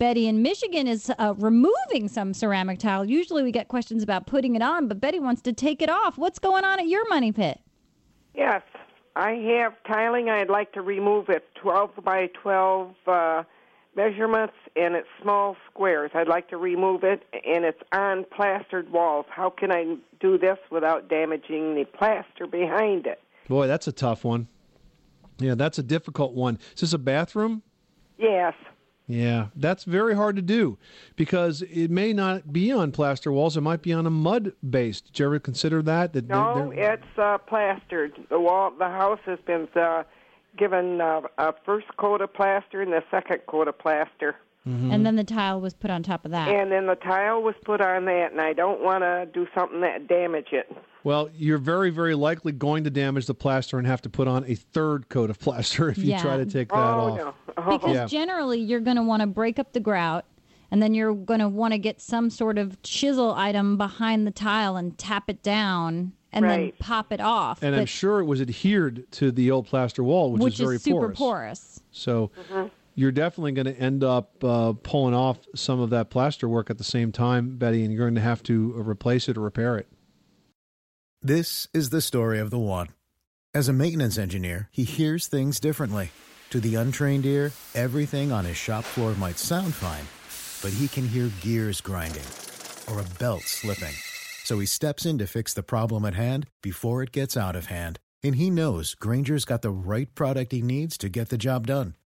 Betty in Michigan is uh, removing some ceramic tile. Usually we get questions about putting it on, but Betty wants to take it off. What's going on at your money pit? Yes, I have tiling. I'd like to remove it 12 by 12 uh, measurements, and it's small squares. I'd like to remove it, and it's on plastered walls. How can I do this without damaging the plaster behind it? Boy, that's a tough one. Yeah, that's a difficult one. Is this a bathroom? Yes. Yeah, that's very hard to do because it may not be on plaster walls. It might be on a mud base. Did you ever consider that? that no, they're, they're... it's uh, plastered. The wall, the house has been uh, given uh, a first coat of plaster and the second coat of plaster. Mm-hmm. And then the tile was put on top of that. And then the tile was put on that, and I don't want to do something that damage it. Well, you're very, very likely going to damage the plaster and have to put on a third coat of plaster if you yeah. try to take that oh, off. No. Oh. Because Yeah. generally you're going to want to break up the grout and then you're going to want to get some sort of chisel item behind the tile and tap it down and then pop it off. And I'm sure it was adhered to the old plaster wall, which, which is very super porous. porous. So you're definitely going to end up uh, pulling off some of that plaster work at the same time, Betty, and you're going to have to uh, replace it or repair it. This is the story of the one. As a maintenance engineer, he hears things differently. To the untrained ear, everything on his shop floor might sound fine, but he can hear gears grinding or a belt slipping. So he steps in to fix the problem at hand before it gets out of hand. And he knows Grainger's got the right product he needs to get the job done,